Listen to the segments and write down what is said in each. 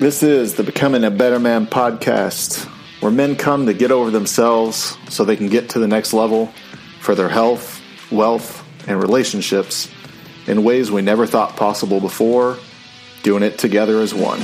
This is the Becoming a Better Man podcast, where men come to get over themselves so they can get to the next level for their health, wealth, and relationships in ways we never thought possible before, doing it together as one.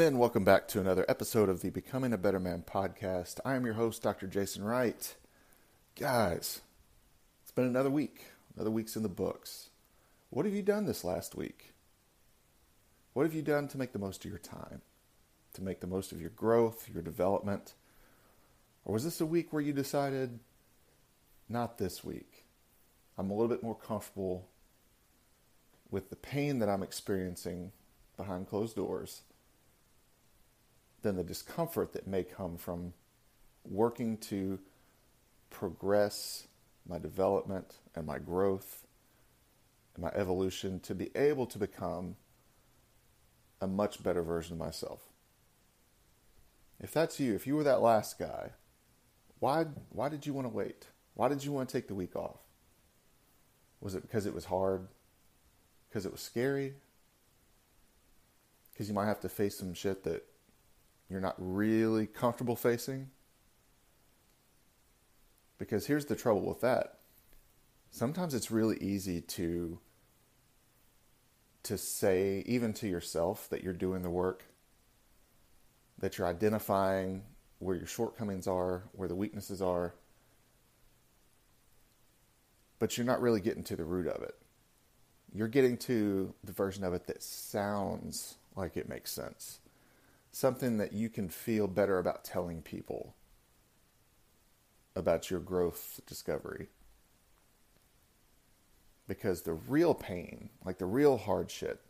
Men, welcome back to another episode of the Becoming a Better Man podcast. I am your host, Dr. Jason Wright. Guys, it's been another week. Another week's in the books. What have you done this last week? What have you done to make the most of your time? To make the most of your growth, your development? Or was this a week where you decided, not this week? I'm a little bit more comfortable with the pain that I'm experiencing behind closed doors than the discomfort that may come from working to progress my development and my growth and my evolution to be able to become a much better version of myself. If that's you, if you were that last guy, why why did you want to wait? Why did you want to take the week off? Was it because it was hard? Because it was scary? Because you might have to face some shit that you're not really comfortable facing. Because here's the trouble with that. Sometimes it's really easy to to say even to yourself that you're doing the work, that you're identifying where your shortcomings are, where the weaknesses are, but you're not really getting to the root of it. You're getting to the version of it that sounds like it makes sense something that you can feel better about telling people about your growth discovery. Because the real pain, like the real hard shit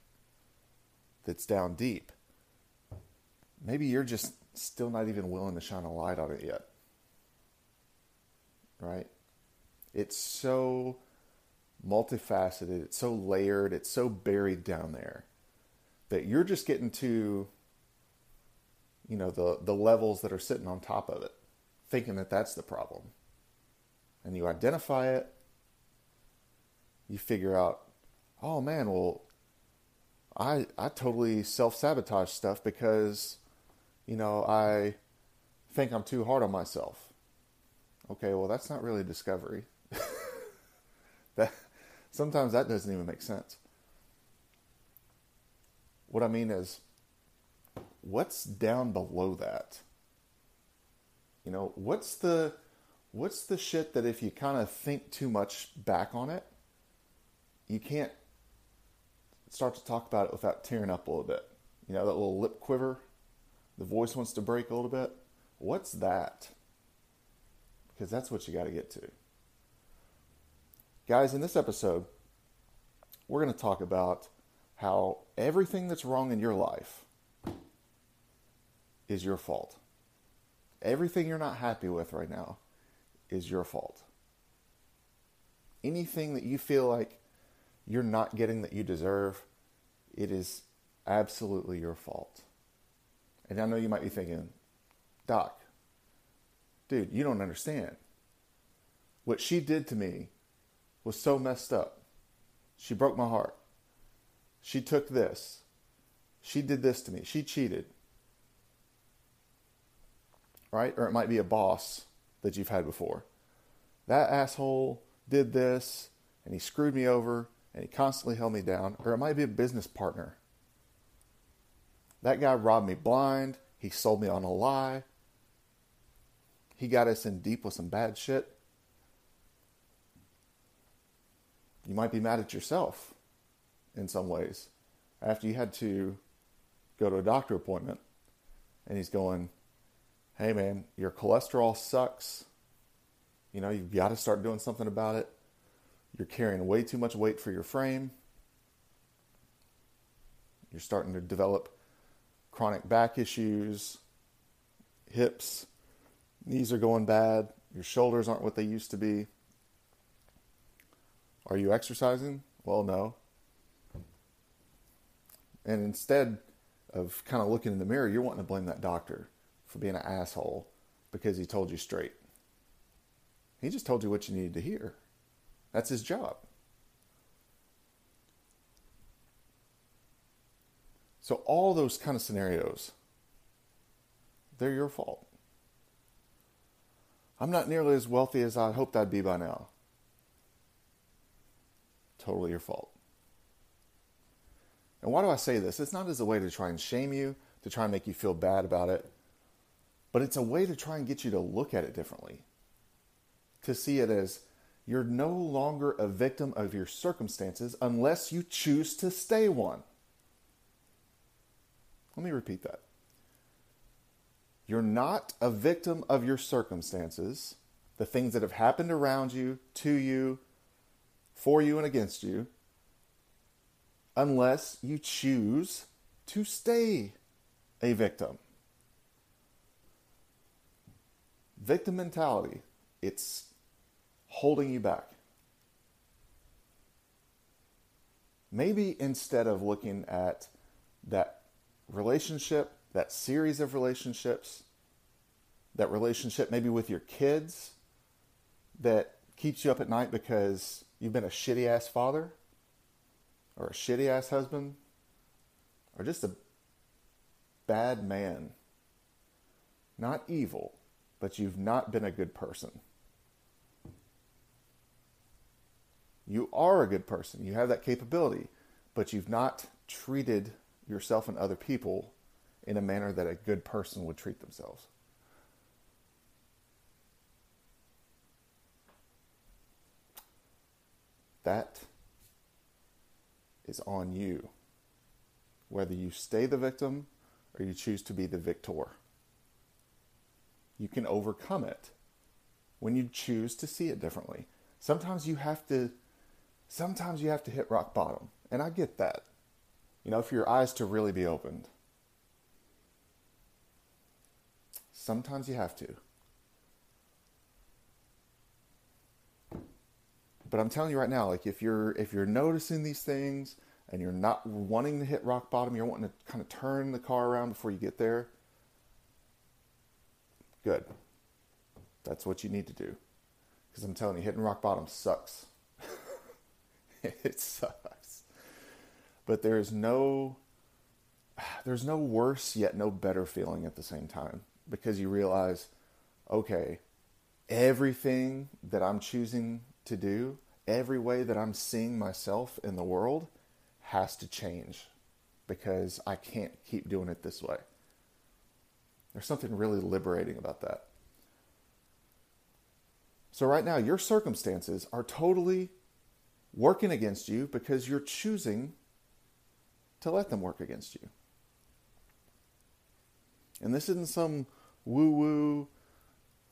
that's down deep, maybe you're just still not even willing to shine a light on it yet. Right? It's so multifaceted, it's so layered, it's so buried down there that you're just getting to you know the the levels that are sitting on top of it thinking that that's the problem. And you identify it you figure out oh man well i i totally self-sabotage stuff because you know i think i'm too hard on myself. Okay well that's not really discovery. That sometimes that doesn't even make sense. What i mean is what's down below that? You know, what's the what's the shit that if you kind of think too much back on it, you can't start to talk about it without tearing up a little bit. You know, that little lip quiver, the voice wants to break a little bit. What's that? Because that's what you got to get to. Guys, in this episode, we're going to talk about how everything that's wrong in your life is your fault. Everything you're not happy with right now is your fault. Anything that you feel like you're not getting that you deserve, it is absolutely your fault. And I know you might be thinking, Doc, dude, you don't understand. What she did to me was so messed up. She broke my heart. She took this. She did this to me. She cheated right? Or it might be a boss that you've had before. That asshole did this and he screwed me over and he constantly held me down. Or it might be a business partner. That guy robbed me blind. He sold me on a lie. He got us in deep with some bad shit. You might be mad at yourself in some ways after you had to go to a doctor appointment and he's going, hey man, your cholesterol sucks. You know, you've got to start doing something about it. You're carrying way too much weight for your frame. You're starting to develop chronic back issues, hips, knees are going bad, your shoulders aren't what they used to be. Are you exercising? Well, no. And instead of kind of looking in the mirror, you're wanting to blame that doctor for being an asshole because he told you straight. He just told you what you needed to hear. That's his job. So, all those kind of scenarios, they're your fault. I'm not nearly as wealthy as I hoped I'd be by now. Totally your fault. And why do I say this? It's not as a way to try and shame you, to try and make you feel bad about it, but it's a way to try and get you to look at it differently. To see it as you're no longer a victim of your circumstances unless you choose to stay one. Let me repeat that. You're not a victim of your circumstances, the things that have happened around you, to you, for you, and against you, unless you choose to stay a victim. Victim mentality, it's holding you back. Maybe instead of looking at that relationship, that series of relationships, that relationship maybe with your kids that keeps you up at night because you've been a shitty ass father or a shitty ass husband or just a bad man. Not evil, but you've not been a good person. You are a good person. You have that capability, but you've not treated yourself and other people in a manner that a good person would treat themselves. That is on you, whether you stay the victim or you choose to be the victor. You can overcome it when you choose to see it differently. Sometimes you have to sometimes you have to hit rock bottom, and I get that. You know, for your eyes to really be opened. Sometimes you have to. But I'm telling you right now, like if you're if you're noticing these things and you're not wanting to hit rock bottom, you're wanting to kind of turn the car around before you get there. Good. That's what you need to do. Because I'm telling you, hitting rock bottom sucks. it sucks. But there's no there's no worse yet no better feeling at the same time because you realize, okay, everything that I'm choosing to do, every way that I'm seeing myself in the world has to change because I can't keep doing it this way. There's something really liberating about that. So, right now, your circumstances are totally working against you because you're choosing to let them work against you. And this isn't some woo woo,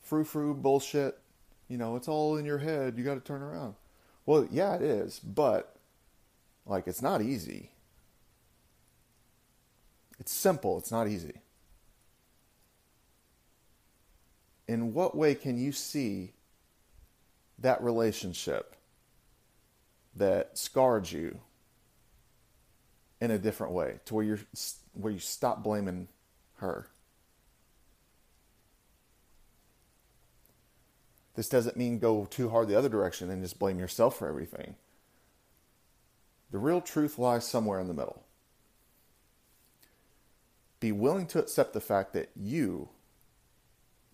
frou frou bullshit you know, it's all in your head. You got to turn around. Well, yeah, it is, but like it's not easy. It's simple, it's not easy. In what way can you see that relationship that scarred you in a different way to where you're where you stop blaming her? This doesn't mean go too hard the other direction and just blame yourself for everything. The real truth lies somewhere in the middle. Be willing to accept the fact that you,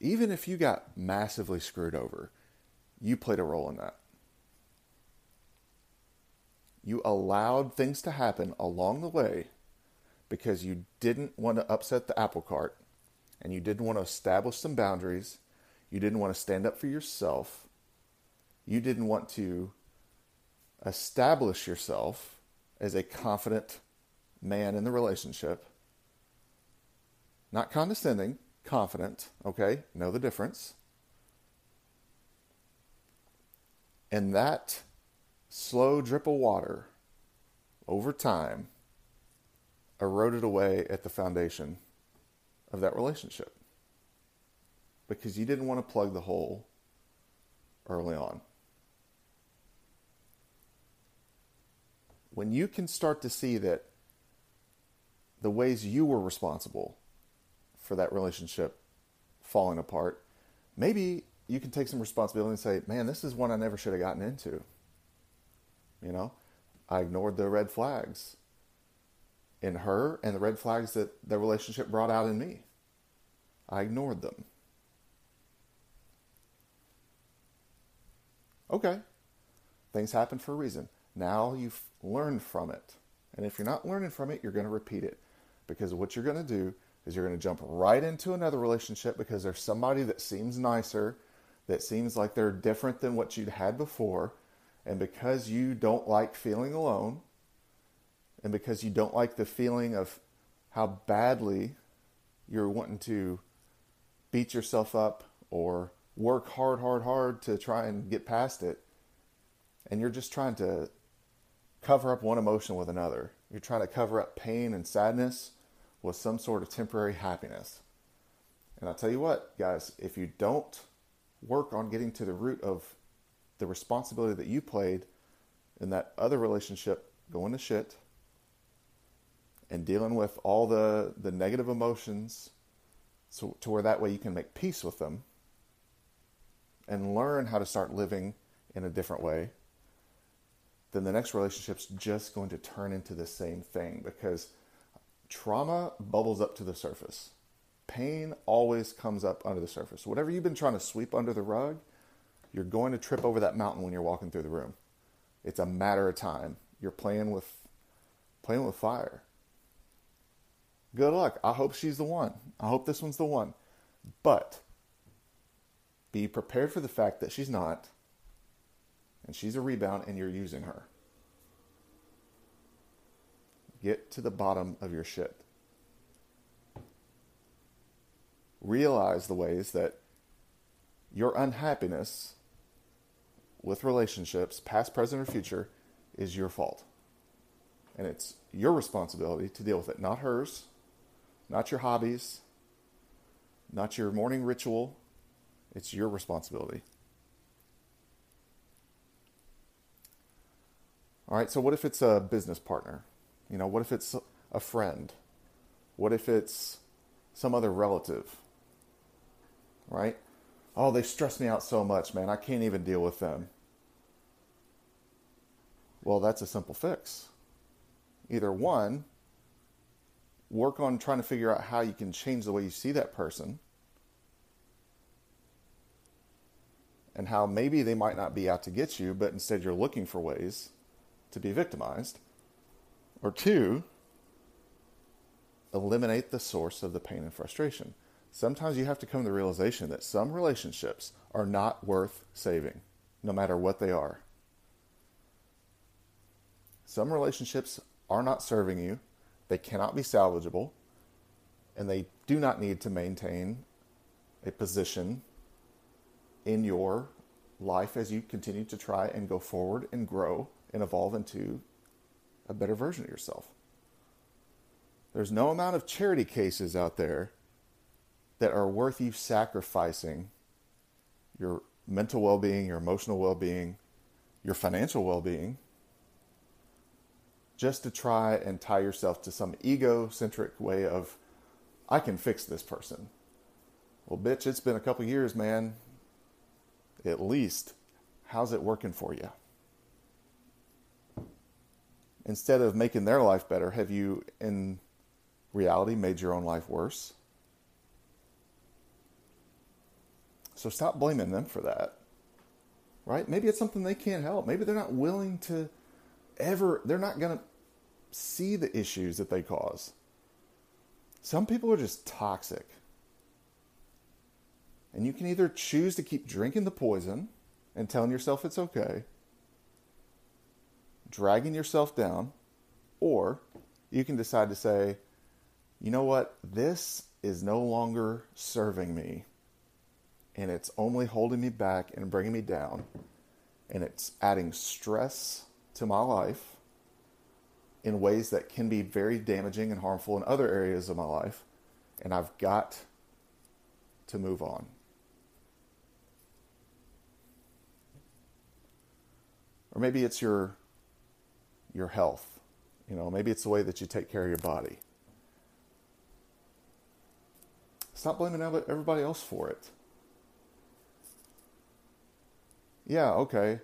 even if you got massively screwed over, you played a role in that. You allowed things to happen along the way because you didn't want to upset the apple cart and you didn't want to establish some boundaries you didn't want to stand up for yourself. You didn't want to establish yourself as a confident man in the relationship. Not condescending, confident, okay? Know the difference. And that slow drip of water over time eroded away at the foundation of that relationship because you didn't want to plug the hole early on. when you can start to see that the ways you were responsible for that relationship falling apart, maybe you can take some responsibility and say, man, this is one I never should have gotten into. You know, I ignored the red flags in her and the red flags that the relationship brought out in me. I ignored them. Okay, things happen for a reason. Now you've learned from it. And if you're not learning from it, you're going to repeat it. Because what you're going to do is you're going to jump right into another relationship because there's somebody that seems nicer, that seems like they're different than what you'd had before. And because you don't like feeling alone, and because you don't like the feeling of how badly you're wanting to beat yourself up or work hard, hard, hard to try and get past it, and you're just trying to cover up one emotion with another. You're trying to cover up pain and sadness with some sort of temporary happiness. And I'll tell you what, guys, if you don't work on getting to the root of the responsibility that you played in that other relationship going to shit and dealing with all the, the negative emotions so to where that way you can make peace with them and learn how to start living in a different way then the next relationship's just going to turn into the same thing because trauma bubbles up to the surface. Pain always comes up under the surface. Whatever you've been trying to sweep under the rug, you're going to trip over that mountain when you're walking through the room. It's a matter of time. You're playing with playing with fire. Good luck. I hope she's the one. I hope this one's the one. But be prepared for the fact that she's not and she's a rebound and you're using her. Get to the bottom of your shit. Realize the ways that your unhappiness with relationships, past, present, or future, is your fault. And it's your responsibility to deal with it, not hers, not your hobbies, not your morning ritual. It's your responsibility. All right, so what if it's a business partner? You know, what if it's a friend? What if it's some other relative? Right? Oh, they stress me out so much, man. I can't even deal with them. Well, that's a simple fix. Either one, work on trying to figure out how you can change the way you see that person and how maybe they might not be out to get you, but instead you're looking for ways to be victimized. Or two, eliminate the source of the pain and frustration. Sometimes you have to come to the realization that some relationships are not worth saving, no matter what they are. Some relationships are not serving you, they cannot be salvageable, and they do not need to maintain a position in your life as you continue to try and go forward and grow and evolve into a better version of yourself. There's no amount of charity cases out there that are worth you sacrificing your mental well being, your emotional well being, your financial well being, just to try and tie yourself to some egocentric way of, I can fix this person. Well, bitch, it's been a couple years, man. At least, how's it working for you? Instead of making their life better, have you in reality made your own life worse? So stop blaming them for that. Right? Maybe it's something they can't help. Maybe they're not willing to ever, they're not going to see the issues that they cause. Some people are just toxic. And you can either choose to keep drinking the poison and telling yourself it's okay, dragging yourself down, or you can decide to say, you know what, this is no longer serving me, and it's only holding me back and bringing me down, and it's adding stress to my life in ways that can be very damaging and harmful in other areas of my life, and I've got to move on. Or maybe it's your your health. You know, maybe it's the way that you take care of your body. Stop blaming everybody else for it. Yeah, okay.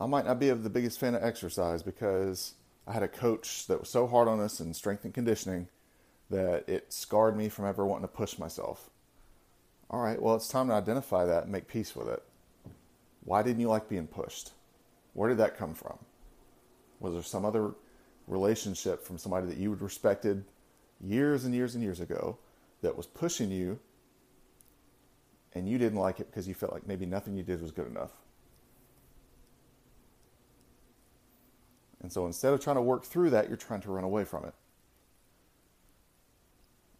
I might not be the biggest fan of exercise because I had a coach that was so hard on us in strength and conditioning that it scarred me from ever wanting to push myself. All right, well, it's time to identify that and make peace with it. Why didn't you like being pushed? Where did that come from? Was there some other relationship from somebody that you had respected years and years and years ago that was pushing you and you didn't like it because you felt like maybe nothing you did was good enough? And so instead of trying to work through that, you're trying to run away from it.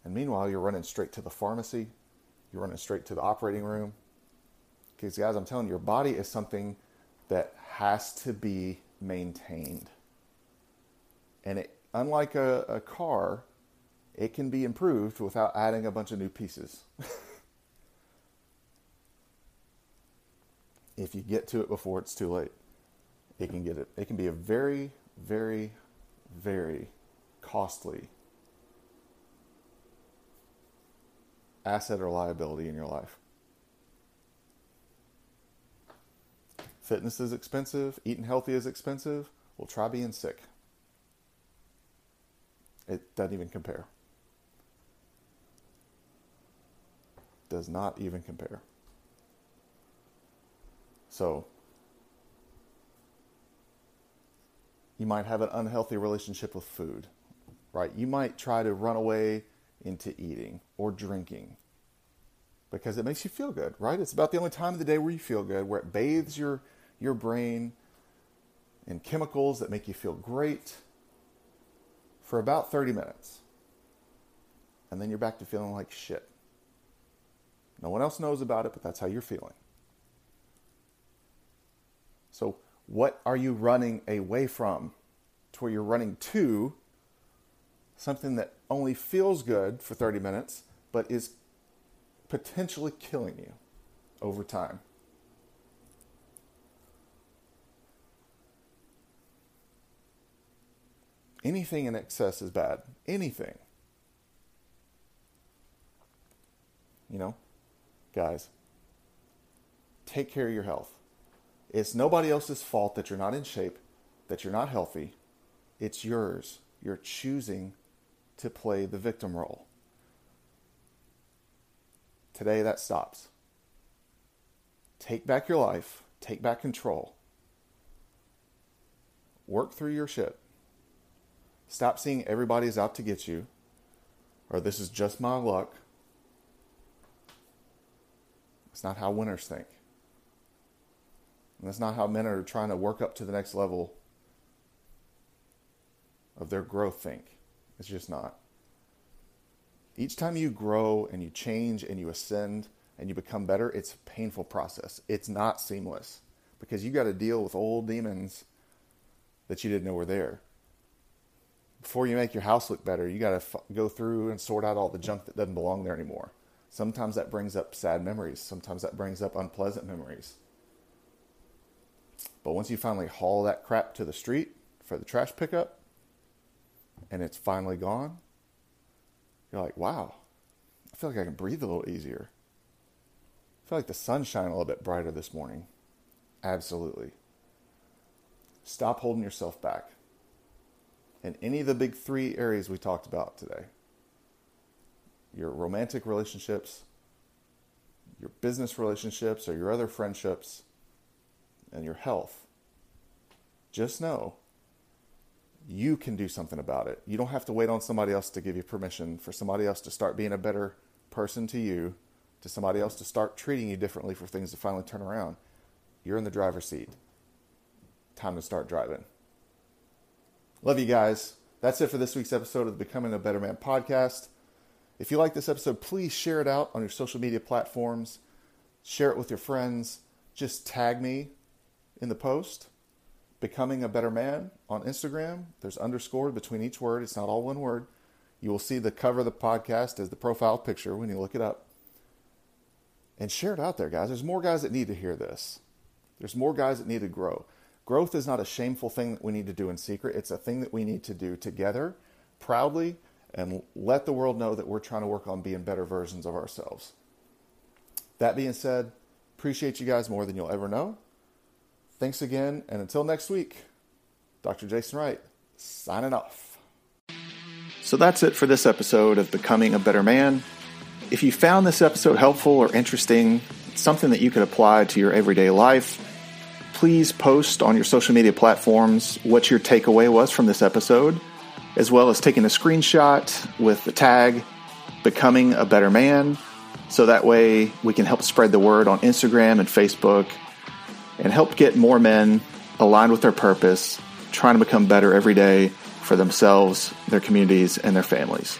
And meanwhile, you're running straight to the pharmacy, you're running straight to the operating room. Because, guys, I'm telling you, your body is something that has to be maintained. And it, unlike a, a car, it can be improved without adding a bunch of new pieces. if you get to it before it's too late, it can get it. It can be a very, very, very costly asset or liability in your life. Fitness is expensive, eating healthy is expensive. Well, try being sick. It doesn't even compare. Does not even compare. So, you might have an unhealthy relationship with food, right? You might try to run away into eating or drinking because it makes you feel good, right? It's about the only time of the day where you feel good, where it bathes your, your brain in chemicals that make you feel great for about 30 minutes. And then you're back to feeling like shit. No one else knows about it, but that's how you're feeling. So, what are you running away from? To where you're running to something that only feels good for 30 minutes, but is potentially killing you over time. Anything in excess is bad. Anything. You know, guys, take care of your health. It's nobody else's fault that you're not in shape, that you're not healthy. It's yours. You're choosing to play the victim role. Today, that stops. Take back your life, take back control. Work through your shit. Stop seeing everybody's out to get you, or this is just my luck. It's not how winners think. And that's not how men are trying to work up to the next level of their growth think. It's just not. Each time you grow and you change and you ascend and you become better, it's a painful process. It's not seamless because you got to deal with old demons that you didn't know were there. Before you make your house look better, you got to f- go through and sort out all the junk that doesn't belong there anymore. Sometimes that brings up sad memories, sometimes that brings up unpleasant memories. But once you finally haul that crap to the street for the trash pickup and it's finally gone, you're like, wow, I feel like I can breathe a little easier. I feel like the sun's shining a little bit brighter this morning. Absolutely. Stop holding yourself back. In any of the big three areas we talked about today your romantic relationships, your business relationships, or your other friendships, and your health, just know you can do something about it. You don't have to wait on somebody else to give you permission for somebody else to start being a better person to you, to somebody else to start treating you differently for things to finally turn around. You're in the driver's seat. Time to start driving. Love you guys. That's it for this week's episode of the Becoming a Better Man podcast. If you like this episode, please share it out on your social media platforms. Share it with your friends. Just tag me in the post Becoming a Better Man on Instagram. There's underscore between each word. It's not all one word. You will see the cover of the podcast as the profile picture when you look it up. And share it out there, guys. There's more guys that need to hear this. There's more guys that need to grow. Growth is not a shameful thing that we need to do in secret. It's a thing that we need to do together, proudly, and let the world know that we're trying to work on being better versions of ourselves. That being said, appreciate you guys more than you'll ever know. Thanks again, and until next week, Dr. Jason Wright, signing off. So that's it for this episode of Becoming a Better Man. If you found this episode helpful or interesting, something that you could apply to your everyday life, please post on your social media platforms what your takeaway was from this episode, as well as taking a screenshot with the tag Becoming a Better Man. So that way we can help spread the word on Instagram and Facebook and help get more men aligned with their purpose, trying to become better every day for themselves, their communities, and their families.